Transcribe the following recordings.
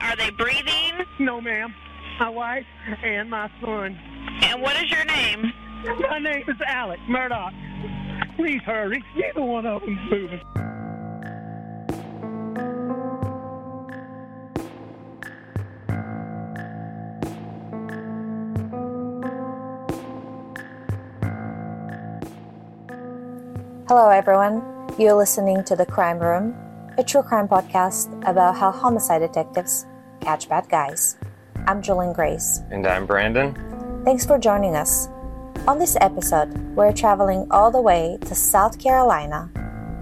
Are they breathing? No, ma'am. My wife and my son. And what is your name? My name is Alec Murdaugh. Please hurry. Neither one of them's moving. Hello, everyone. You're listening to The Crime Room, a true crime podcast about how homicide detectives catch bad guys. I'm Jolene Grace. And I'm Branden. Thanks for joining us. On this episode, we're traveling all the way to South Carolina,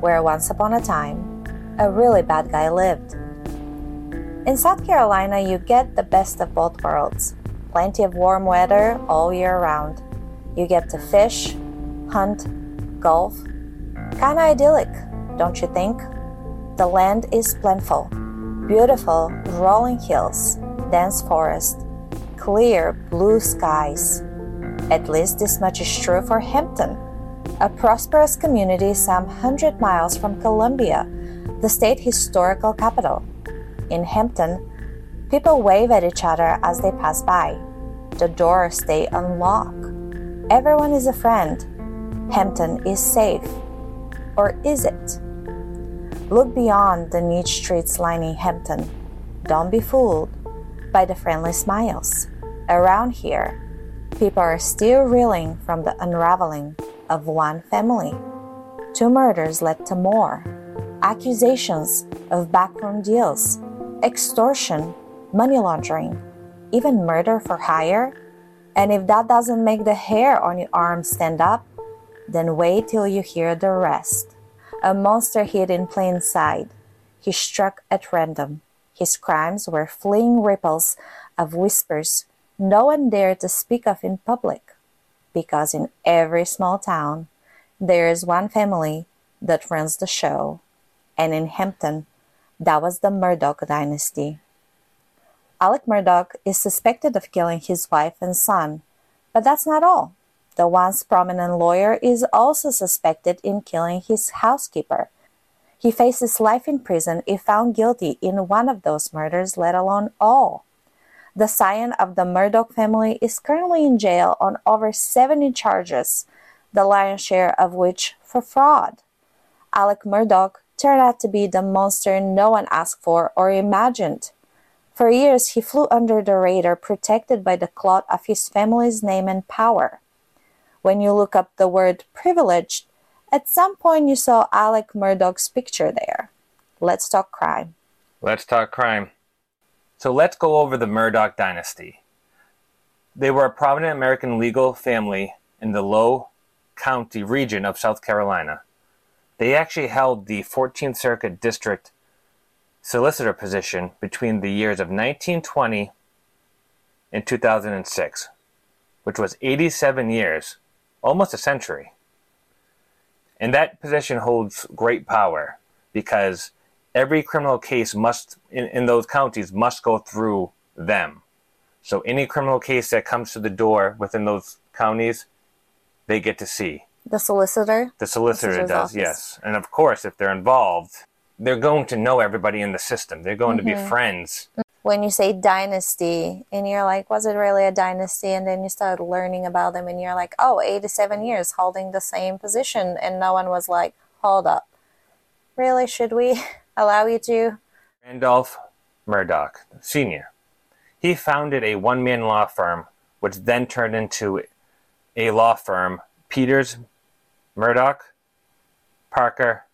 where once upon a time, a really bad guy lived. In South Carolina, you get the best of both worlds plenty of warm weather all year round. You get to fish, hunt, golf. Kinda idyllic, don't you think? The land is plentiful, beautiful rolling hills, dense forest, clear blue skies. At least this much is true for Hampton, a prosperous community some 100 miles from Columbia, the state historical capital. In Hampton, people wave at each other as they pass by. The doors stay unlocked. Everyone is a friend. Hampton is safe. Or is it? Look beyond the neat streets lining Hampton. Don't be fooled by the friendly smiles. Around here, people are still reeling from the unraveling of one family. Two murders led to more. Accusations of backroom deals, extortion, money laundering, even murder for hire. And if that doesn't make the hair on your arm stand up, then wait till you hear the rest. A monster hid in plain sight. He struck at random. His crimes were fleeing ripples of whispers no one dared to speak of in public. Because in every small town, there is one family that runs the show. And in Hampton, that was the Murdaugh dynasty. Alec Murdaugh is suspected of killing his wife and son, but that's not all. The once prominent lawyer is also suspected in killing his housekeeper. He faces life in prison if found guilty in one of those murders, let alone all. The scion of the Murdaugh family is currently in jail on over 70 charges, the lion's share of which for fraud. Alec Murdaugh turned out to be the monster no one asked for or imagined. For years, he flew under the radar, protected by the cloth of his family's name and power. When you look up the word privileged, at some point you saw Alec Murdaugh's picture there. Let's talk crime. Let's talk crime. So let's go over the Murdaugh dynasty. They were a prominent American legal family in the Low County region of South Carolina. They actually held the 14th Circuit District solicitor position between the years of 1920 and 2006, which was 87 years, almost a century. And that position holds great power because every criminal case must, in, in those counties, must go through them. So any criminal case that comes to the door within those counties, they get to see. The solicitor? The solicitor Solicitor's does, office. yes. And of course, if they're involved, they're going to know everybody in the system. They're going to Mm-hmm. be friends. When you say dynasty, and you're like, was it really a dynasty? And then you start learning about them, and you're like, oh, 87 years holding the same position. And no one was like, hold up. Really? Should we allow you to? Randolph Murdaugh, Sr. He founded a one man law firm, which then turned into a law firm, Peters, Murdaugh, Parker,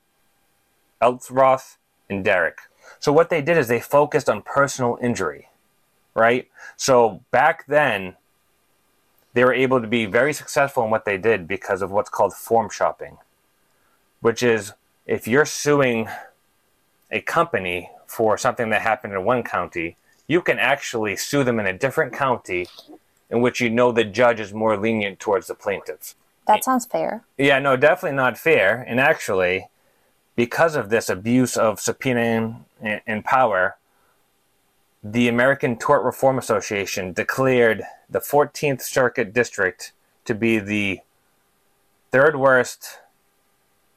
Eltzroth, and Detrick. So, what they did is they focused on personal injury, right? So, back then, they were able to be very successful in what they did because of what's called forum shopping, which is if you're suing a company for something that happened in one county, you can actually sue them in a different county in which you know the judge is more lenient towards the plaintiff. That sounds fair. Yeah, no, definitely not fair. And actually, because of this abuse of subpoena and, and power, the American Tort Reform Association declared the 14th Circuit District to be the third worst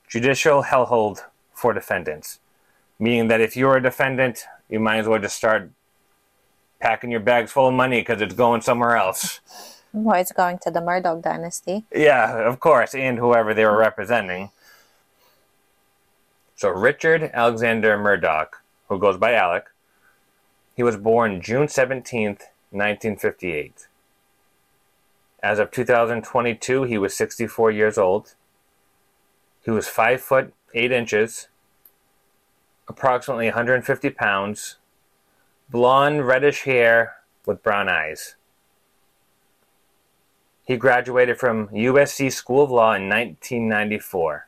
judicial hellhole for defendants. Meaning that if you're a defendant, you might as well just start packing your bags full of money because it's going somewhere else. Well, it's going to the Murdaugh dynasty. Yeah, of course, and whoever they were representing. So Richard Alexander Murdaugh, who goes by Alec, he was born June 17th, 1958. As of 2022, he was 64 years old. He was 5 foot 8 inches, approximately 150 pounds, blonde reddish hair with brown eyes. He graduated from USC School of Law in 1994.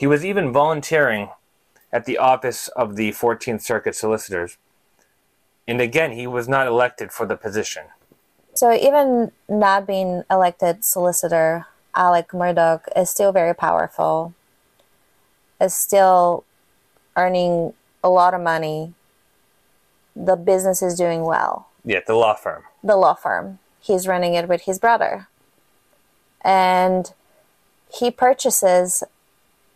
He was even volunteering at the office of the 14th Circuit Solicitors. And again, he was not elected for the position. So even not being elected solicitor, Alec Murdaugh is still very powerful. Is still earning a lot of money. The business is doing well. Yeah, the law firm. The law firm. He's running it with his brother. And he purchases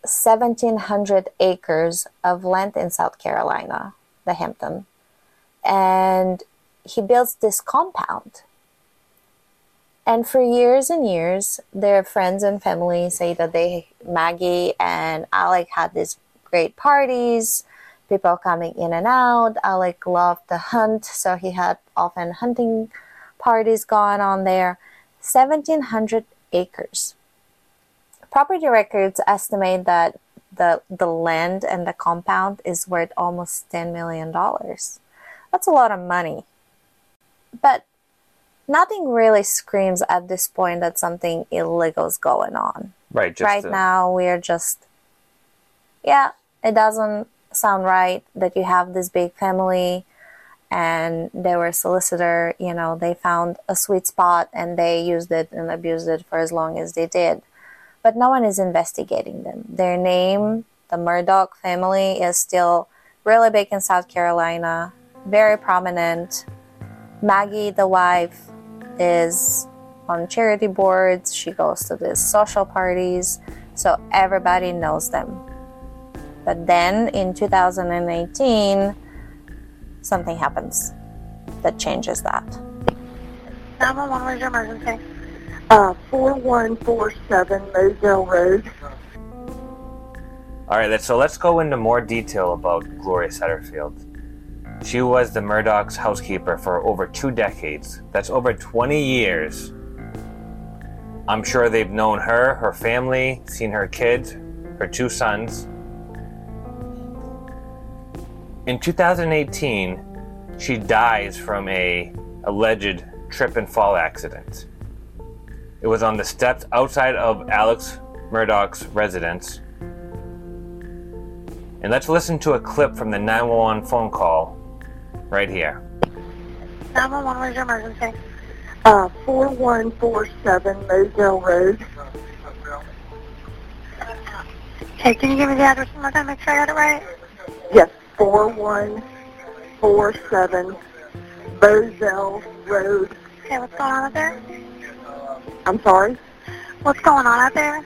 1,700 acres of land in South Carolina, the Hampton. And he builds this compound. And for years and years, their friends and family say that they, Maggie and Alec had these great parties, people coming in and out. Alec loved to hunt, so he had often hunting parties going on there. 1,700 acres. Property records estimate that the, the land and the compound is worth almost $10 million. That's a lot of money. But nothing really screams at this point that something illegal is going on. Right, just right to- now, we're just, yeah, it doesn't sound right that you have this big family and they were a solicitor, you know, they found a sweet spot and they used it and abused it for as long as they did. But no one is investigating them. Their name, the Murdaugh family, is still really big in South Carolina, very prominent. Maggie, the wife, is on charity boards. She goes to these social parties, so everybody knows them. But then in 2018, something happens that changes that. 911, where's your emergency? Uh, 4147 Moselle Road. All right, so let's go into more detail about Gloria Satterfield. She was the Murdaugh's housekeeper for over two decades. That's over 20 years. I'm sure they've known her, her family, seen her kids, her two sons. In 2018, she dies from a alleged trip and fall accident. It was on the steps outside of Alex Murdaugh's residence. And let's listen to a clip from the 911 phone call right here. 911, where's your emergency? Uh, 4147 Moselle Road. Okay, can you give me the address one more time, make sure I got it right? Yes, 4147 Moselle Road. Okay, what's going on out there? I'm sorry. What's going on out there?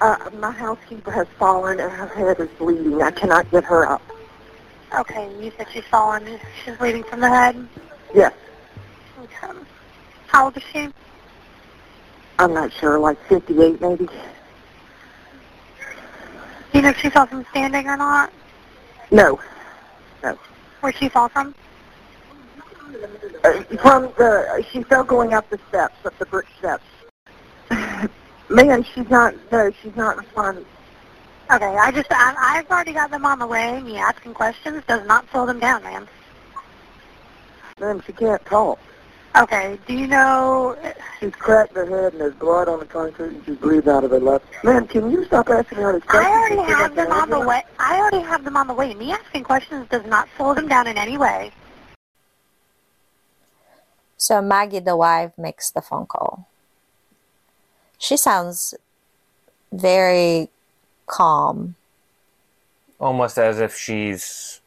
Uh, my housekeeper has fallen and her head is bleeding. I cannot get her up. Okay, you said she's fallen. She's bleeding from the head. Yes, Okay. How old is she? I'm not sure, like 58 maybe. Do you know if she fell from standing or not? No. No. Where'd she fall from? Uh, from the, she fell going up the steps, up the brick steps. Man, she's not, no, she's not responding. Okay, I just, I, I've already got them on the way. Me asking questions does not slow them down, ma'am. Man, she can't talk. Okay, do you know, She's cracked her head and there's blood on the concrete and she's breathed out of her left. Man, can you stop asking her these I questions? already have them on the way. I already have them on the way. Me asking questions does not slow them down in any way. So Maggie, the wife, makes the phone call. She sounds very calm. Almost as if she's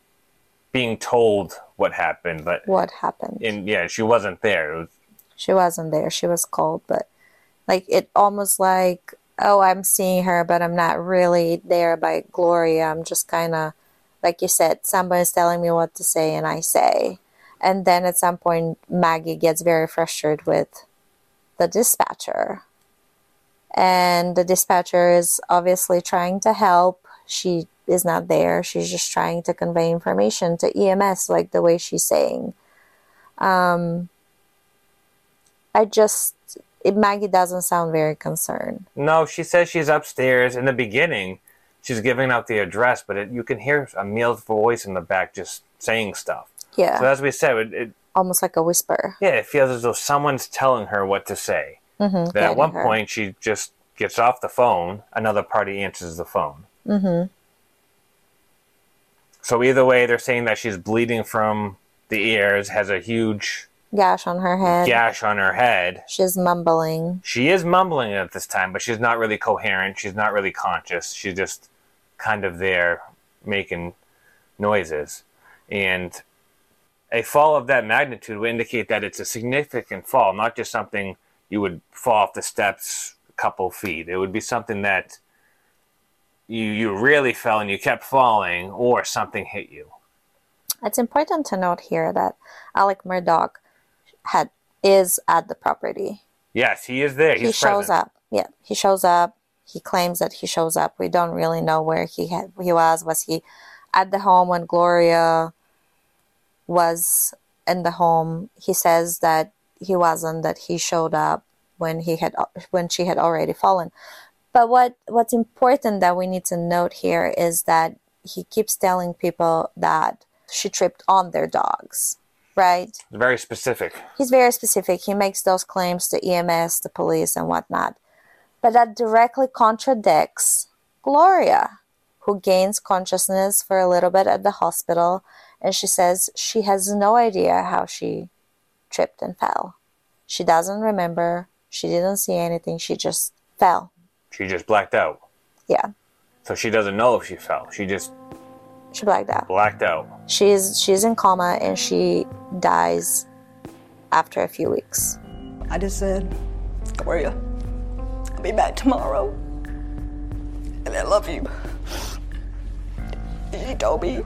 being told what happened, but What happened? and yeah, she wasn't there. Was, She wasn't there. She was cold, but like it almost like, oh, I'm seeing her, but I'm not really there by Gloria. I'm just kind of, like you said, somebody's telling me what to say, and I say. And then at some point, Maggie gets very frustrated with the dispatcher. And the dispatcher is obviously trying to help. She is not there. She's just trying to convey information to EMS, like the way she's saying. Um, I just, it, Maggie doesn't sound very concerned. No, she says she's upstairs. In the beginning, she's giving out the address, but it, you can hear Emil's voice in the back just saying stuff. Yeah, So as we said, it, it almost like a whisper. yeah, it feels as though someone's telling her what to say. Mm-hmm, That at one point she just gets off the phone, another party answers the phone. Mm-hmm. So either way, they're saying that she's bleeding from the ears, has a huge Gash on her head. gash on her head. She's mumbling. She is mumbling at this time, but she's not really coherent. She's not really conscious. She's just kind of there making noises. And a fall of that magnitude would indicate that it's a significant fall, not just something you would fall off the steps a couple feet. It would be something that you you really fell and you kept falling, or something hit you. It's important to note here that Alec Murdaugh had is at the property. Yes, he is there. He's he shows present. up. Yeah, he shows up. He claims that he shows up. We don't really know where he had, he was. Was he at the home when Gloria was in the home? He says that he wasn't. That he showed up when he had when she had already fallen. But what what's important that we need to note here is that he keeps telling people that she tripped on their dogs, right? Very specific. He's very specific. He makes those claims to EMS, the police, and whatnot. But that directly contradicts Gloria, who gains consciousness for a little bit at the hospital, and she says she has no idea how she tripped and fell. She doesn't remember. She didn't see anything. She just fell. She just blacked out. Yeah, So she doesn't know if she fell. She just she blacked out. blacked out. She's she's in coma and she dies after a few weeks. I just said, Gloria, I'll be back tomorrow. And I love you. And she told me,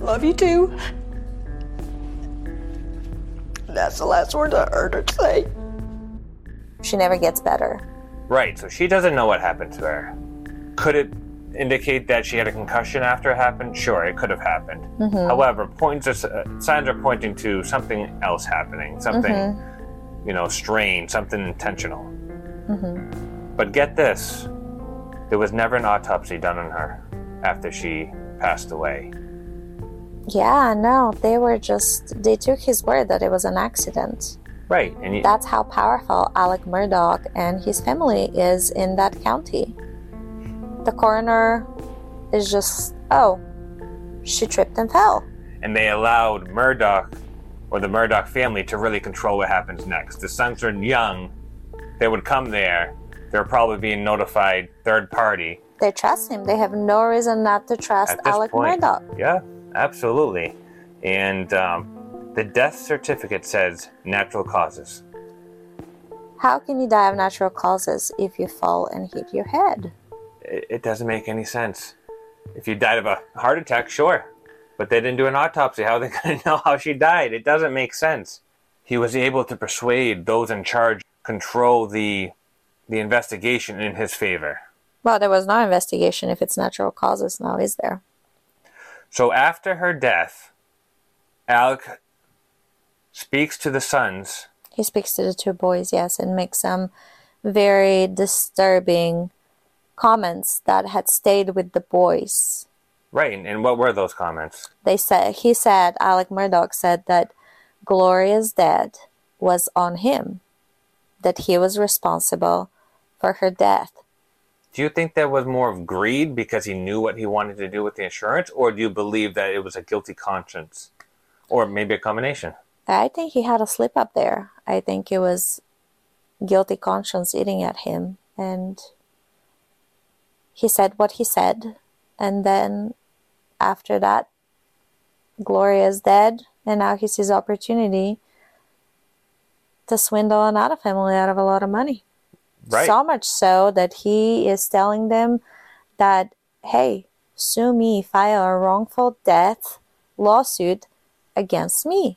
love you too. And that's the last words I heard her say. She never gets better. Right, so she doesn't know what happened to her. Could it indicate that she had a concussion after it happened? Sure, it could have happened. Mm-hmm. However, points are, uh, signs are pointing to something else happening, something, mm-hmm. you know, strange, something intentional. Mm-hmm. But get this there was never an autopsy done on her after she passed away. Yeah, no, they were just, they took his word that it was an accident. Right, and you, That's how powerful Alec Murdaugh and his family is in that county. The coroner is just, oh, she tripped and fell. and they allowed Murdaugh or the Murdaugh family to really control what happens next. The sons are young; they would come there. They're probably being notified third party They trust him. They have no reason not to trust at this Alec point. Murdaugh. Yeah, absolutely. And um, the death certificate says natural causes. How can you die of natural causes if you fall and hit your head? It, it doesn't make any sense. If you died of a heart attack, sure, but they didn't do an autopsy. How are they going to know how she died? It doesn't make sense. He was able to persuade those in charge control the the investigation in his favor. Well, there was no investigation if it's natural causes now, is there? So after her death, Alec speaks to the sons. He speaks to the two boys, yes, and makes some very disturbing comments that had stayed with the boys. Right, and- what were those comments? They said he said Alec Murdaugh said that Gloria's death was on him, that he was responsible for her death. Do you think that was more of greed because he knew what he wanted to do with the insurance, or do you believe that it was a guilty conscience, or maybe a combination? I think he had a slip up there. I think it was guilty conscience eating at him, and he said what he said, and then after that, Gloria's dead, and now he sees opportunity to swindle another family out of a lot of money. Right. So much so that he is telling them that, hey, sue me, file a wrongful death lawsuit against me.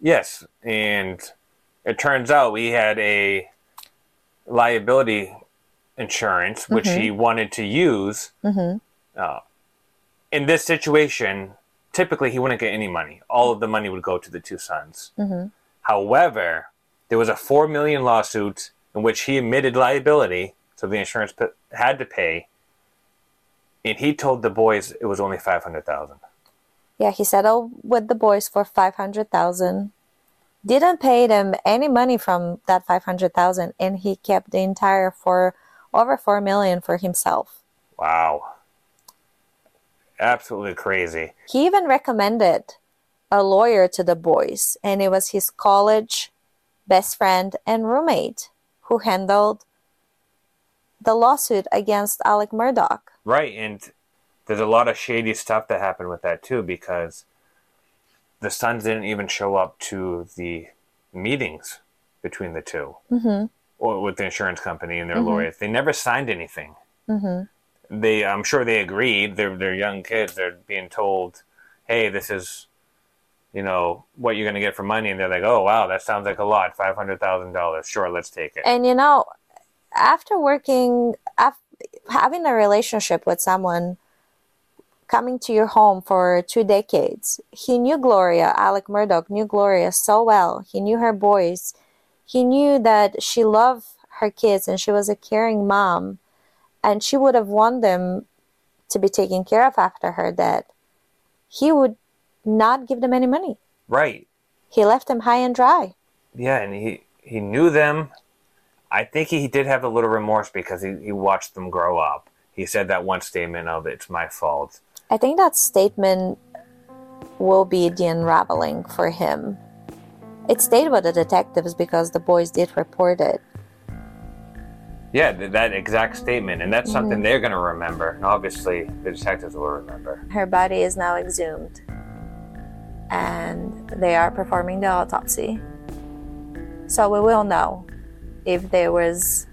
Yes, and it turns out we had a liability insurance, which he mm-hmm. wanted to use. Mm-hmm. Uh, in this situation, typically he wouldn't get any money. All of the money would go to the two sons. Mm-hmm. However, there was a four million lawsuit in which he admitted liability, so the insurance had to pay. And he told the boys it was only five hundred thousand. Yeah, he settled with the boys for 500,000. Didn't pay them any money from that 500,000 and he kept the entire for over 4 million for himself. Wow, absolutely crazy. He even recommended a lawyer to the boys and it was his college best friend and roommate who handled the lawsuit against Alec Murdaugh. Right, and there's a lot of shady stuff that happened with that too because the sons didn't even show up to the meetings between the 2 Mhm. or with the insurance company and their Mhm. lawyers. They never signed anything. Mhm. They, I'm sure they agreed. They're they're young kids. They're being told, "Hey, this is, you know, what you're going to get for money," and they're like, "Oh, wow, that sounds like a lot. Five hundred thousand dollars. Sure, let's take it." And you know, after working, af- having a relationship with someone coming to your home for two decades, he knew Gloria, Alec Murdaugh knew Gloria so well. He knew her boys. He knew that she loved her kids and she was a caring mom. And she would have wanted them to be taken care of after her death. He would not give them any money. right. He left them high and dry. Yeah, and he he knew them. I think he did have a little remorse because he, he watched them grow up. He said that one statement of "It's my fault." I think that statement will be the unraveling for him. It stayed with the detectives because the boys did report it. Yeah, that exact statement, and that's something mm-hmm. they're going to remember. And obviously, the detectives will remember. Her body is now exhumed and they are performing the autopsy. So we will know if there was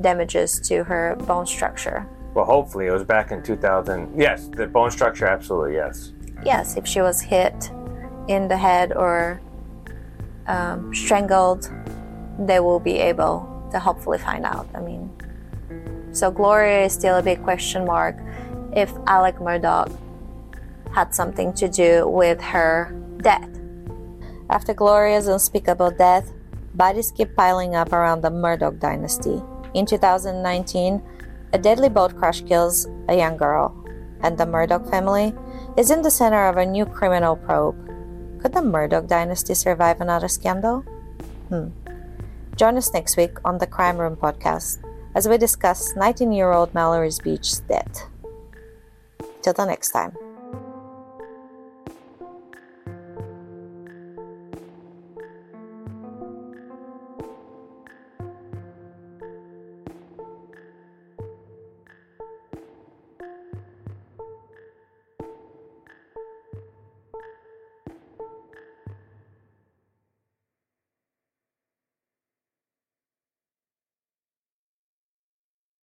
damages to her bone structure. Well, hopefully, it was back in 2000. Yes, the bone structure, absolutely, yes. Yes, if she was hit in the head or um, strangled, they will be able to hopefully find out. I mean, so Gloria is still a big question mark if Alec Murdaugh had something to do with her death. After Gloria's unspeakable death, bodies keep piling up around the Murdaugh dynasty. In 2019, a deadly boat crash kills a young girl, and the Murdaugh family is in the center of a new criminal probe. Could the Murdaugh dynasty survive another scandal? Hmm. Join us next week on the Crime Room podcast as we discuss 19 year old Mallory's Beach's death. Till the next time.